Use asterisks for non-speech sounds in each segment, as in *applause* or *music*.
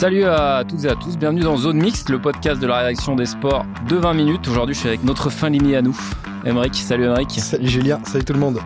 Salut à toutes et à tous, bienvenue dans Zone Mixte, le podcast de la réaction des sports de 20 minutes. Aujourd'hui, je suis avec notre fin lignée à nous, Emeric. Salut Emeric. Salut Julien, salut tout le monde.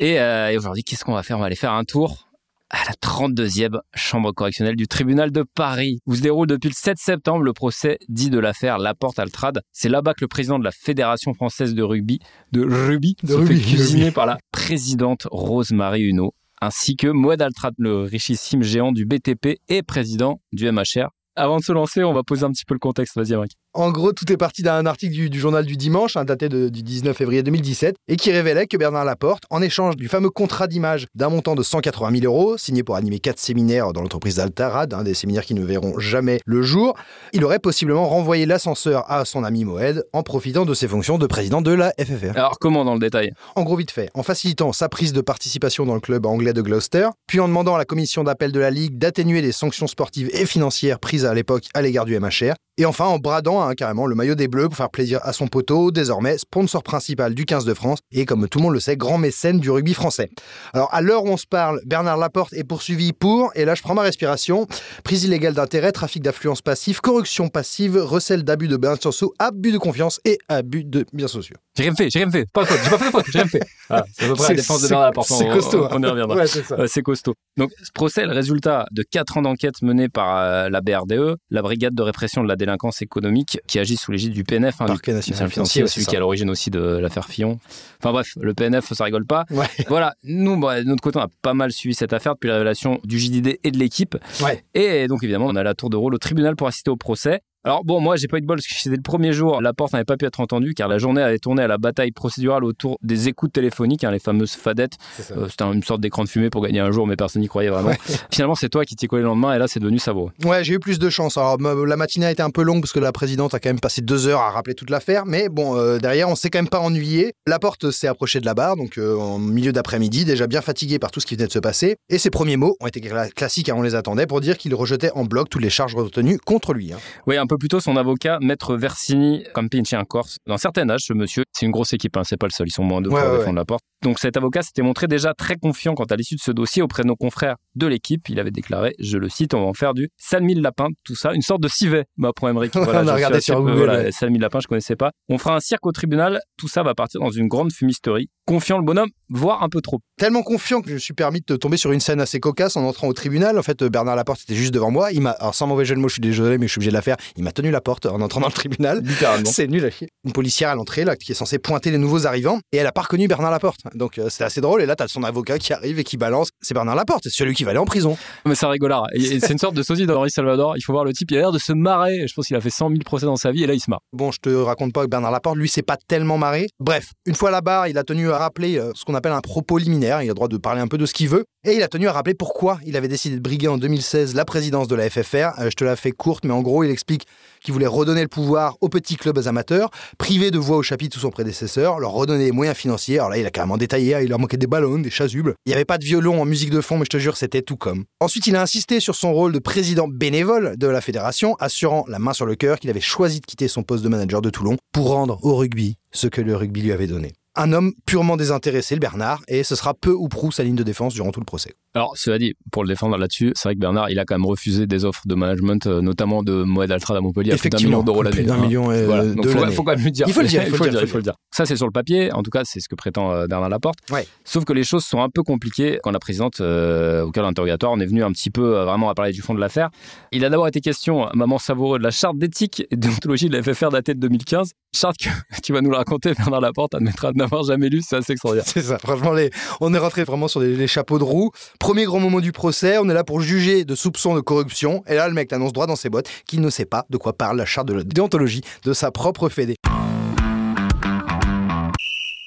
Et, euh, et aujourd'hui, qu'est-ce qu'on va faire? On va aller faire un tour à la 32e chambre correctionnelle du tribunal de Paris, où se déroule depuis le 7 septembre le procès dit de l'affaire Laporte Altrad. C'est là-bas que le président de la Fédération française de rugby, de rugby, De se rugby, fait cuisiner rugby. par la présidente Rose-Marie Huneau, ainsi que Moed Altrad, le richissime géant du BTP et président du MHR. Avant de se lancer, on va poser un petit peu le contexte. Vas-y, Emeric. En gros, tout est parti d'un article du, du journal du dimanche, hein, daté de- du 19 février 2017, et qui révélait que Bernard Laporte, en échange du fameux contrat d'image d'un montant de 180 000 euros, signé pour animer quatre séminaires dans l'entreprise d'Altarad, hein, des séminaires qui ne verront jamais le jour, il aurait possiblement renvoyé l'ascenseur à son ami Moed en profitant de ses fonctions de président de la FFR. Alors, comment dans le détail? En gros, vite fait, en facilitant sa prise de participation dans le club anglais de Gloucester, puis en demandant à la commission d'appel de la Ligue d'atténuer les sanctions sportives et financières prises à l'époque à l'égard du MHR, et enfin en bradant hein, carrément le maillot des Bleus pour faire plaisir à son poteau, désormais sponsor principal du 15 de France, et comme tout le monde le sait, grand mécène du rugby français. Alors à l'heure où on se parle, Bernard Laporte est poursuivi pour, et là je prends ma respiration, prise illégale d'intérêt, trafic d'influence passive, corruption passive, recel d'abus de biens sociaux, abus de confiance et abus de biens sociaux. J'ai rien fait, j'ai rien fait. Pas de faute, j'ai pas fait de faute, j'ai rien fait. *laughs* Voilà, c'est à peu près la défense de Bernard Laporte. c'est costaud, On, on y reviendra. Ouais, c'est costaud. Donc, ce procès le résultat de quatre ans d'enquête menée par euh, la BRDE, la Brigade de répression de la délinquance économique, qui agit sous l'égide du PNF, hein, Parquet du national financier, ouais, celui qui est à l'origine aussi de l'affaire Fillon. Enfin bref, le PNF, ça rigole pas. Ouais. *laughs* Voilà, nous, bah, de notre côté, on a pas mal suivi cette affaire depuis la révélation du JDD et de l'équipe. Ouais. Et donc, évidemment, on a la tour de rôle au tribunal pour assister au procès. Alors bon, moi j'ai pas eu de bol parce que c'était le premier jour, la porte n'avait pas pu être entendue car la journée avait tourné à la bataille procédurale autour des écoutes téléphoniques, hein, les fameuses fadettes. Euh, c'était une sorte d'écran de fumée pour gagner un jour, mais personne n'y croyait vraiment. *laughs* Finalement, c'est toi qui t'y collé le lendemain et là c'est devenu savoureux. Ouais, j'ai eu plus de chance. Alors, la matinée a été un peu longue parce que la présidente a quand même passé deux heures à rappeler toute l'affaire. Mais bon, euh, derrière, on s'est quand même pas ennuyé. La porte s'est approchée de la barre, donc euh, en milieu d'après-midi, déjà bien fatigué par tout ce qui venait de se passer. Et ses premiers mots ont été cla- classiques, hein, on les attendait, pour dire qu'il rejetait en bloc toutes les charges retenues contre lui. hein. Oui, un peu plus tôt, son avocat, Maître Versini, comme pinché un Corse, dans un certain âge, ce monsieur, c'est une grosse équipe, hein, c'est pas le seul, ils sont moins de Ouais, pour ouais, défendre la porte. Donc cet avocat s'était montré déjà très confiant quant à l'issue de ce dossier auprès de nos confrères de l'équipe. Il avait déclaré, je le cite, on va en faire du salmille lapin, tout ça, une sorte de civet, m'apprend Emmerich. Ouais, *laughs* on a regardé sur Google, Voilà, ouais. salmille lapin, je connaissais pas. On fera un cirque au tribunal, tout ça va partir dans une grande fumisterie. Confiant le bonhomme, voire un peu trop. Tellement confiant que je me suis permis de tomber sur une scène assez cocasse en entrant au tribunal. En fait, euh, Bernard Laporte était juste devant moi. Il m'a, alors sans mauvais jeu de mots, je suis désolé, mais je suis obligé de la faire. Il m'a tenu la porte en entrant dans le tribunal. Littéralement. *laughs* C'est nul à chier. Une policière à l'entrée, là, qui est censée pointer les nouveaux arrivants, et elle a pas reconnu Bernard Laporte. Donc euh, c'est assez drôle. Et là, t'as son avocat qui arrive et qui balance. C'est Bernard Laporte, c'est celui qui va aller en prison. Mais ça rigolard. C'est une sorte de sosie d'Henri Salvador. Il faut voir le type, il a l'air de se marrer. Je pense qu'il a fait 100 000 procès dans sa vie et là il se marre. Bon, je te raconte pas que Bernard Laporte, lui, c'est pas tellement marré. Bref, une fois là-bas, il a tenu à rappeler euh, ce qu'on appelle un propos liminaire. Il a le droit de parler un peu de ce qu'il veut. Et il a tenu à rappeler pourquoi il avait décidé de briguer en 2016 la présidence de la FFR. Euh, je te la fais courte, mais en gros, il explique qu'il voulait redonner le pouvoir aux petits clubs amateurs, priver de voix au chapitre sous son prédécesseur, leur redonner des moyens financiers. Alors là, il a carrément détaillé, hein, il leur manquait des ballons, des chasubles. Il n'y avait pas de violon en musique de fond, mais je te jure, c'était tout comme. Ensuite, il a insisté sur son rôle de président bénévole de la fédération, assurant la main sur le cœur qu'il avait choisi de quitter son poste de manager de Toulon pour rendre au rugby ce que le rugby lui avait donné. Un homme purement désintéressé, le Bernard, et ce sera peu ou prou sa ligne de défense durant tout le procès. Alors, cela dit, pour le défendre là-dessus, c'est vrai que Bernard, il a quand même refusé des offres de management, euh, notamment de Moed Altrad à Montpellier, d'un million d'euros l'année. d'un million euh, Voilà. de Donc, faut, faut quand même le dire. Il faut le dire, il faut *laughs* le dire, il faut le dire. Ça, c'est sur le papier. En tout cas, c'est ce que prétend euh, Bernard Laporte. Ouais. Sauf que les choses sont un peu compliquées quand la présidente, euh, au cœur de l'interrogatoire, on est venu un petit peu euh, vraiment à parler du fond de l'affaire. Il a d'abord été question, maman savoureux, de la charte d'éthique et de déontologie de la FFR datée de 2015. Charte que *laughs* tu vas nous la raconter, Bernard Laporte admettra de n'avoir jamais lu, c'est assez extraordinaire. C'est ça, franchement, les- on est rentré vraiment sur les, les chapeaux de roue. Premier grand moment du procès, on est là pour juger de soupçons de corruption. Et là, le mec t'annonce droit dans ses bottes qu'il ne sait pas de quoi parle la charte de la déontologie de sa propre fédé.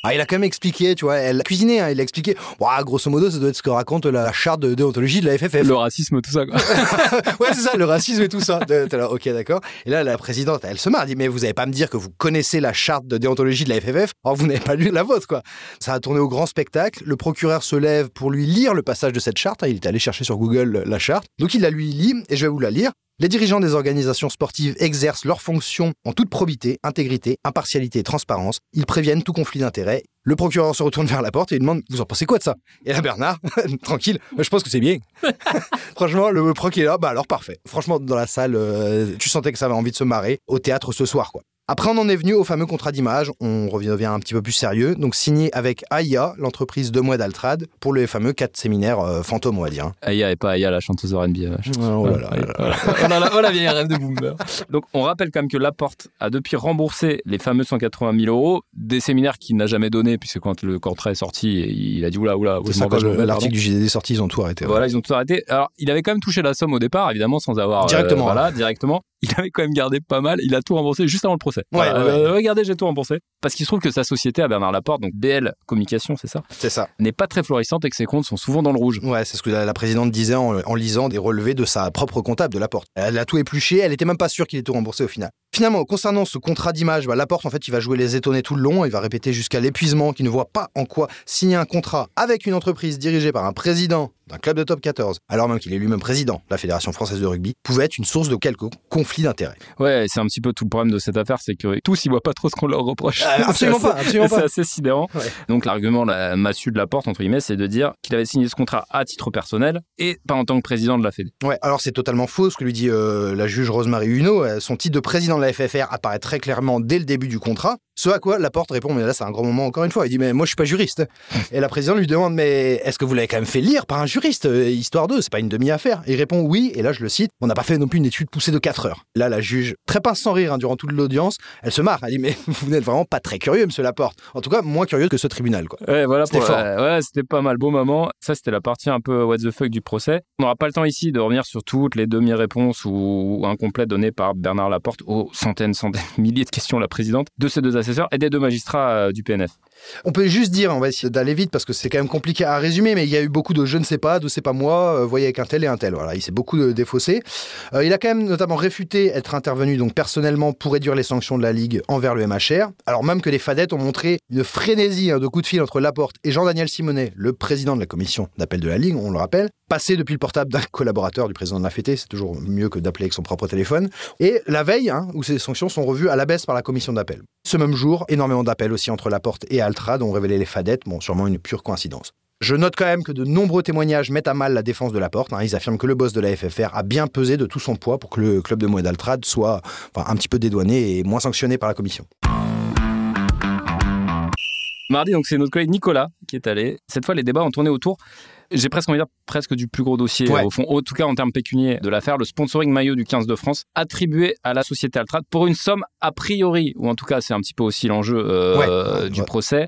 Ah, il a quand même expliqué, tu vois, elle a cuisiné, hein, il a expliqué. Grosso modo, ça doit être ce que raconte la charte de déontologie de la FFF. Le racisme, tout ça, quoi. *laughs* ouais, c'est ça, le racisme et tout ça. Là, ok, d'accord. Et là, la présidente, elle se marre, elle dit, mais vous n'allez pas me dire que vous connaissez la charte de déontologie de la FFF, or vous n'avez pas lu la vôtre, quoi. Ça a tourné au grand spectacle. Le procureur se lève pour lui lire le passage de cette charte. Il est allé chercher sur Google la charte. Donc il la lui lit, et je vais vous la lire. Les dirigeants des organisations sportives exercent leurs fonctions en toute probité, intégrité, impartialité et transparence. Ils préviennent tout conflit d'intérêts. Le procureur se retourne vers la porte et lui demande Vous en pensez quoi de ça? Et là, Bernard, *laughs* tranquille, je pense que c'est bien. *laughs* Franchement, le proc est là, bah alors parfait. Franchement, dans la salle, euh, tu sentais que ça avait envie de se marrer au théâtre ce soir, quoi. Après, on en est venu au fameux contrat d'image. On revient un petit peu plus sérieux. Donc, signé avec AIA, l'entreprise de mois d'Altrad, pour le fameux 4 séminaires euh, fantômes, on va dire. AIA et pas AIA, la chanteuse R&B. Euh, oh là là. Oh la vieille rêve de boomer. Donc, on rappelle quand même que Laporte a depuis remboursé les fameux 180 000 euros des séminaires qu'il n'a jamais donnés, puisque quand le contrat est sorti, il a dit oula, oula, c'est quand l'article du JDD est sorti, ils ont tout arrêté. Voilà, ils ont tout arrêté. Alors, il avait quand même touché la somme au départ, évidemment, sans avoir. Directement. Euh, voilà, directement il avait quand même gardé pas mal. Il a tout remboursé juste avant le procès. Ouais, euh, regardez, j'ai tout remboursé. Parce qu'il se trouve que sa société à Bernard Laporte, donc BL Communication, c'est ça C'est ça. N'est pas très florissante et que ses comptes sont souvent dans le rouge. Ouais, c'est ce que la, présidente disait en, lisant des relevés de sa propre comptable de Laporte. Elle a tout épluché, elle était même pas sûre qu'il ait tout remboursé au final. Finalement, concernant ce contrat d'image, bah, Laporte, en fait, il va jouer les étonnés tout le long. Il va répéter jusqu'à l'épuisement qu'il ne voit pas en quoi signer un contrat avec une entreprise dirigée par un président d'un club de top 14, alors même qu'il est lui-même président de la Fédération française de rugby, pouvait être une source de quelques conflits d'intérêts. Ouais, c'est un petit peu tout le problème de cette affaire, c'est que tous ils voient pas trop ce qu'on leur reproche. Euh, *laughs* absolument pas, absolument pas. C'est assez sidérant. Donc l'argument, la massue de la porte entre guillemets, c'est de dire qu'il avait signé ce contrat à titre personnel et pas en tant que président de la Fédé. Ouais, alors c'est totalement faux ce que lui dit euh, la juge Rosemary Huneau. Son titre de président de la FFR apparaît très clairement dès le début du contrat. Ce à quoi Laporte répond, mais là c'est un grand moment encore une fois. Il dit, mais moi je suis pas juriste. *laughs* Et la présidente lui demande, mais est-ce que vous l'avez quand même fait lire par un juriste euh, Histoire 2, c'est pas une demi-affaire? Il répond oui, et là je le cite, on n'a pas fait non plus une étude poussée de 4 heures. Là la juge, très pince sans rire hein, durant toute l'audience, elle se marre. Elle dit, mais *laughs* vous n'êtes vraiment pas très curieux, monsieur Laporte. En tout cas, moins curieux que ce tribunal. Quoi. Ouais, voilà, c'était fort. ouais, c'était pas mal. Beau moment. Ça, c'était la partie un peu what the fuck du procès. On n'aura pas le temps ici de revenir sur toutes les demi-réponses ou incomplètes données par Bernard Laporte aux centaines, centaines, *laughs* milliers de questions la présidente de ses deux et des deux magistrats euh, du PNF. On peut juste dire, on va essayer d'aller vite parce que c'est quand même compliqué à résumer, mais il y a eu beaucoup de je ne sais pas, de c'est pas moi, euh, voyez avec un tel et un tel. Voilà, il s'est beaucoup défaussé. Euh, il a quand même notamment réfuté être intervenu donc personnellement pour réduire les sanctions de la Ligue envers le MHR, alors même que les fadettes ont montré une frénésie hein, de coups de fil entre Laporte et Jean-Daniel Simonet, le président de la commission d'appel de la Ligue, on le rappelle, passé depuis le portable d'un *laughs* collaborateur du président de la FT, c'est toujours mieux que d'appeler avec son propre téléphone. Et la veille, hein, où ces sanctions sont revues à la baisse par la commission d'appel. Ce même jour, énormément d'appels aussi entre Laporte et Ont révélé les fadettes, bon, sûrement une pure coïncidence. Je note quand même que de nombreux témoignages mettent à mal la défense de Laporte. Hein. Ils affirment que le boss de la FFR a bien pesé de tout son poids pour que le club de Moed Altrad soit un petit peu dédouané et moins sanctionné par la commission. Mardi, donc c'est notre collègue Nicolas qui est allé. Cette fois, les débats ont tourné autour j'ai presque envie de dire presque du plus gros dossier au fond, en tout cas en termes pécuniers de l'affaire, le sponsoring maillot du 15 de France attribué à la société Altrad pour une somme a priori, ou en tout cas c'est un petit peu aussi l'enjeu euh, du procès,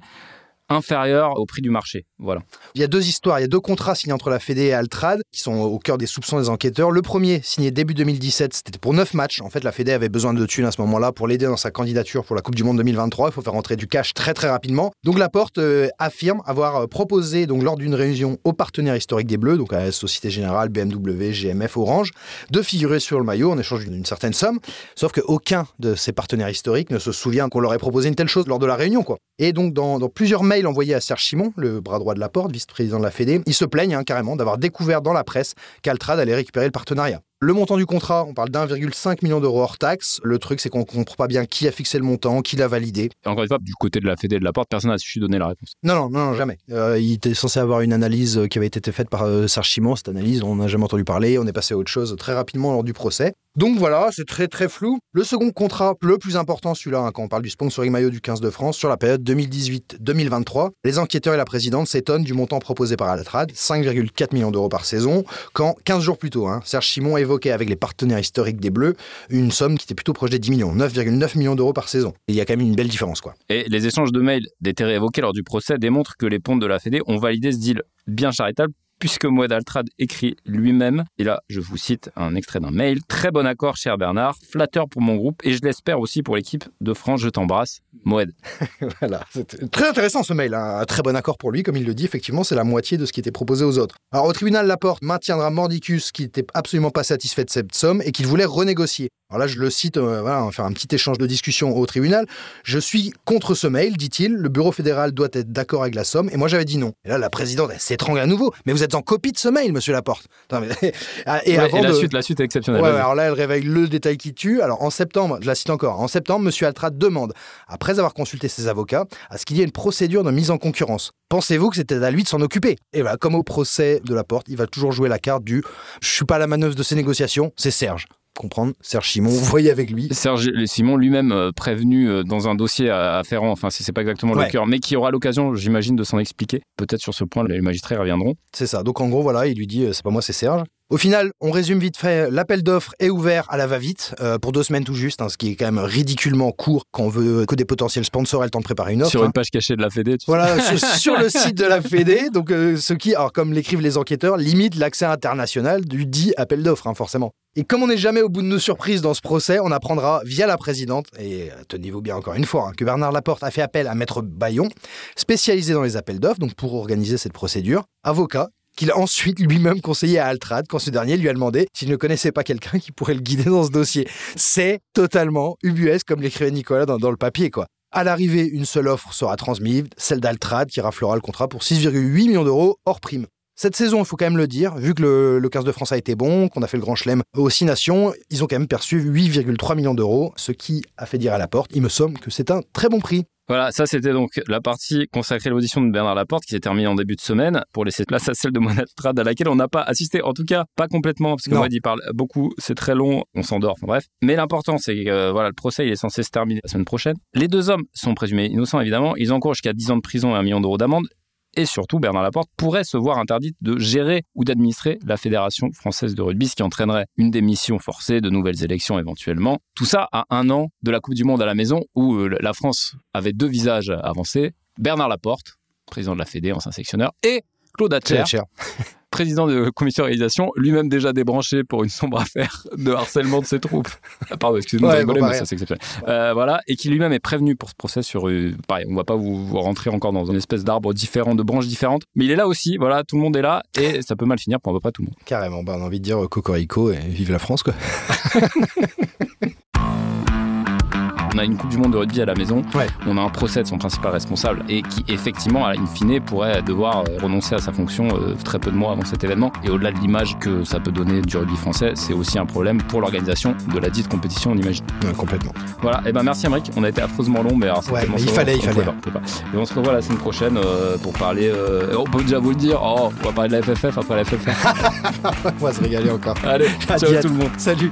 inférieur au prix du marché. Voilà. Il y a deux histoires. Il y a deux contrats signés entre la Fédé et Altrad qui sont au cœur des soupçons des enquêteurs. Le premier, signé début 2017, c'était pour 9 matchs. En fait, la Fédé avait besoin de thunes à ce moment-là pour l'aider dans sa candidature pour la Coupe du Monde 2023. Il faut faire rentrer du cash très très rapidement. Donc Laporte euh, affirme avoir euh, proposé donc lors d'une réunion aux partenaires historiques des Bleus, donc à la Société Générale, BMW, GMF, Orange, de figurer sur le maillot en échange d'une certaine somme. Sauf qu'aucun de ces partenaires historiques ne se souvient qu'on leur ait proposé une telle chose lors de la réunion. Quoi. Et donc dans plusieurs mails envoyé à Serge Simon, le bras droit de la porte, vice-président de la Fédé. Ils se plaignent hein, carrément d'avoir découvert dans la presse qu'Altrad allait récupérer le partenariat. Le montant du contrat, on parle d'1,5 million d'euros hors taxe. Le truc, c'est qu'on ne comprend pas bien qui a fixé le montant, qui l'a validé. Et encore une fois, du côté de la Fédé de la Porte, personne n'a su donner la réponse. Non, non, non, jamais. Euh, il était censé avoir une analyse qui avait été faite par euh, Serge Simon. Cette analyse, on n'a jamais entendu parler. On est passé à autre chose très rapidement lors du procès. Donc voilà, c'est très très flou. Le second contrat, le plus important celui-là, hein, quand on parle du sponsoring maillot du 15 de France, sur la période 2018-2023, les enquêteurs et la présidente s'étonnent du montant proposé par Altrad, 5,4 millions d'euros par saison, quand 15 jours plus tôt, hein, Serge Simon évoquait avec les partenaires historique des Bleus, une somme qui était plutôt proche des 10 millions, 9,9 millions d'euros par saison. il y a quand même une belle différence. quoi. Et les échanges de mails d'intérêt évoqués lors du procès démontrent que les pontes de la Fédé ont validé ce deal bien charitable puisque Moed Altrad écrit lui-même, et là je vous cite un extrait d'un mail, Très bon accord cher Bernard, flatteur pour mon groupe et je l'espère aussi pour l'équipe de France, je t'embrasse, Moed. *laughs* voilà, c'est très intéressant ce mail, hein. un très bon accord pour lui, comme il le dit, effectivement c'est la moitié de ce qui était proposé aux autres. Alors au tribunal, Laporte maintiendra Mordicus qui n'était absolument pas satisfait de cette somme et qu'il voulait renégocier. Alors là, je le cite, euh, voilà, on va faire un petit échange de discussion au tribunal. Je suis contre ce mail, dit-il. Le bureau fédéral doit être d'accord avec la somme. Et moi, j'avais dit non. Et là, la présidente, elle s'étrangle à nouveau. Mais vous êtes en copie de ce mail, monsieur Laporte. *laughs* et, avant la, suite, la suite est exceptionnelle. Ouais, alors là, elle réveille le détail qui tue. Alors en septembre, je la cite encore. En septembre, monsieur Altra demande, après avoir consulté ses avocats, à ce qu'il y ait une procédure de mise en concurrence. Pensez-vous que c'était à lui de s'en occuper? Et voilà, comme au procès de Laporte, il va toujours jouer la carte du je suis pas à la manœuvre de ces négociations, c'est Serge comprendre. Serge Simon, vous voyez avec lui. Serge Simon lui-même euh, prévenu euh, dans un dossier afférent, enfin si c'est pas exactement le cœur, mais qui aura l'occasion, j'imagine, de s'en expliquer. Peut-être sur ce point, les magistrats reviendront. C'est ça. Donc en gros, voilà, il lui dit, euh, c'est pas moi, c'est Serge. Au final, on résume vite fait, l'appel d'offres est ouvert à la va-vite, pour deux semaines tout juste, hein, ce qui est quand même ridiculement court quand on veut que des potentiels sponsors aient le temps de préparer une offre. Sur une hein. page cachée de la Fédé. Tu voilà, *laughs* sur, le site de la Fédé, donc ce qui, alors comme l'écrivent les enquêteurs, limite l'accès international du dit appel d'offres, hein, forcément. Et comme on n'est jamais au bout de nos surprises dans ce procès, on apprendra via la présidente, et euh, tenez-vous bien encore une fois, hein, que Bernard Laporte a fait appel à Maître Bayon, spécialisé dans les appels d'offres, donc pour organiser cette procédure, avocat, qu'il a ensuite lui-même conseillé à Altrad quand ce dernier lui a demandé s'il ne connaissait pas quelqu'un qui pourrait le guider dans ce dossier. C'est totalement ubuesque comme l'écrivait Nicolas dans, le papier, quoi. À l'arrivée, une seule offre sera transmise, celle d'Altrad qui raflera le contrat pour 6,8 millions d'euros hors prime. Cette saison, il faut quand même le dire, vu que le, 15 de France a été bon, qu'on a fait le grand chelem aux six nations, ils ont quand même perçu 8,3 millions d'euros, ce qui a fait dire à la porte, il me semble que c'est un très bon prix. Voilà, ça c'était donc la partie consacrée à l'audition de Bernard Laporte qui s'est terminée en début de semaine pour laisser place à celle de Monastrad à laquelle on n'a pas assisté, en tout cas pas complètement parce que moi il parle beaucoup, c'est très long, on s'endort, enfin bref. Mais l'important c'est que euh, voilà, le procès il est censé se terminer la semaine prochaine. Les deux hommes sont présumés innocents évidemment, ils encourent jusqu'à 10 ans de prison et un million d'euros d'amende et surtout, Bernard Laporte pourrait se voir interdite de gérer ou d'administrer la Fédération française de rugby, ce qui entraînerait une démission forcée, de nouvelles élections éventuellement. Tout ça à un an de la Coupe du Monde à la maison, où euh, la France avait deux visages avancés. Bernard Laporte, président de la Fédé, ancien sectionneur, et Claude Hatcher, président de commission réalisation, lui-même déjà débranché pour une sombre *laughs* affaire de harcèlement de ses troupes. Ah, pardon, excusez-moi, mais ça c'est exceptionnel. Euh, voilà, et qui lui-même est prévenu pour ce procès sur. Euh, pareil, on va pas vous, rentrer encore dans une espèce d'arbre différent, de branches différentes, mais il est là aussi, voilà, tout le monde est là, et ça peut mal finir pour à peu près tout le monde. Carrément, bah, on a envie de dire Cocorico et vive la France, quoi. *laughs* on a une Coupe du Monde de rugby à la maison, on a un procès de son principal responsable et qui effectivement, à in fine, pourrait devoir euh, renoncer à sa fonction euh, très peu de mois avant cet événement. Et au-delà de l'image que ça peut donner du rugby français, c'est aussi un problème pour l'organisation de la dite compétition, on imagine. complètement. Voilà, et eh ben merci Amric, on a été affreusement long, mais alors ouais, il fallait, il fallait. Et on se revoit la semaine prochaine euh, pour parler. on peut déjà vous le dire, oh, on va parler de la FFF après la FFF. *laughs* on va se régaler encore. Allez, ciao tout le monde. Salut.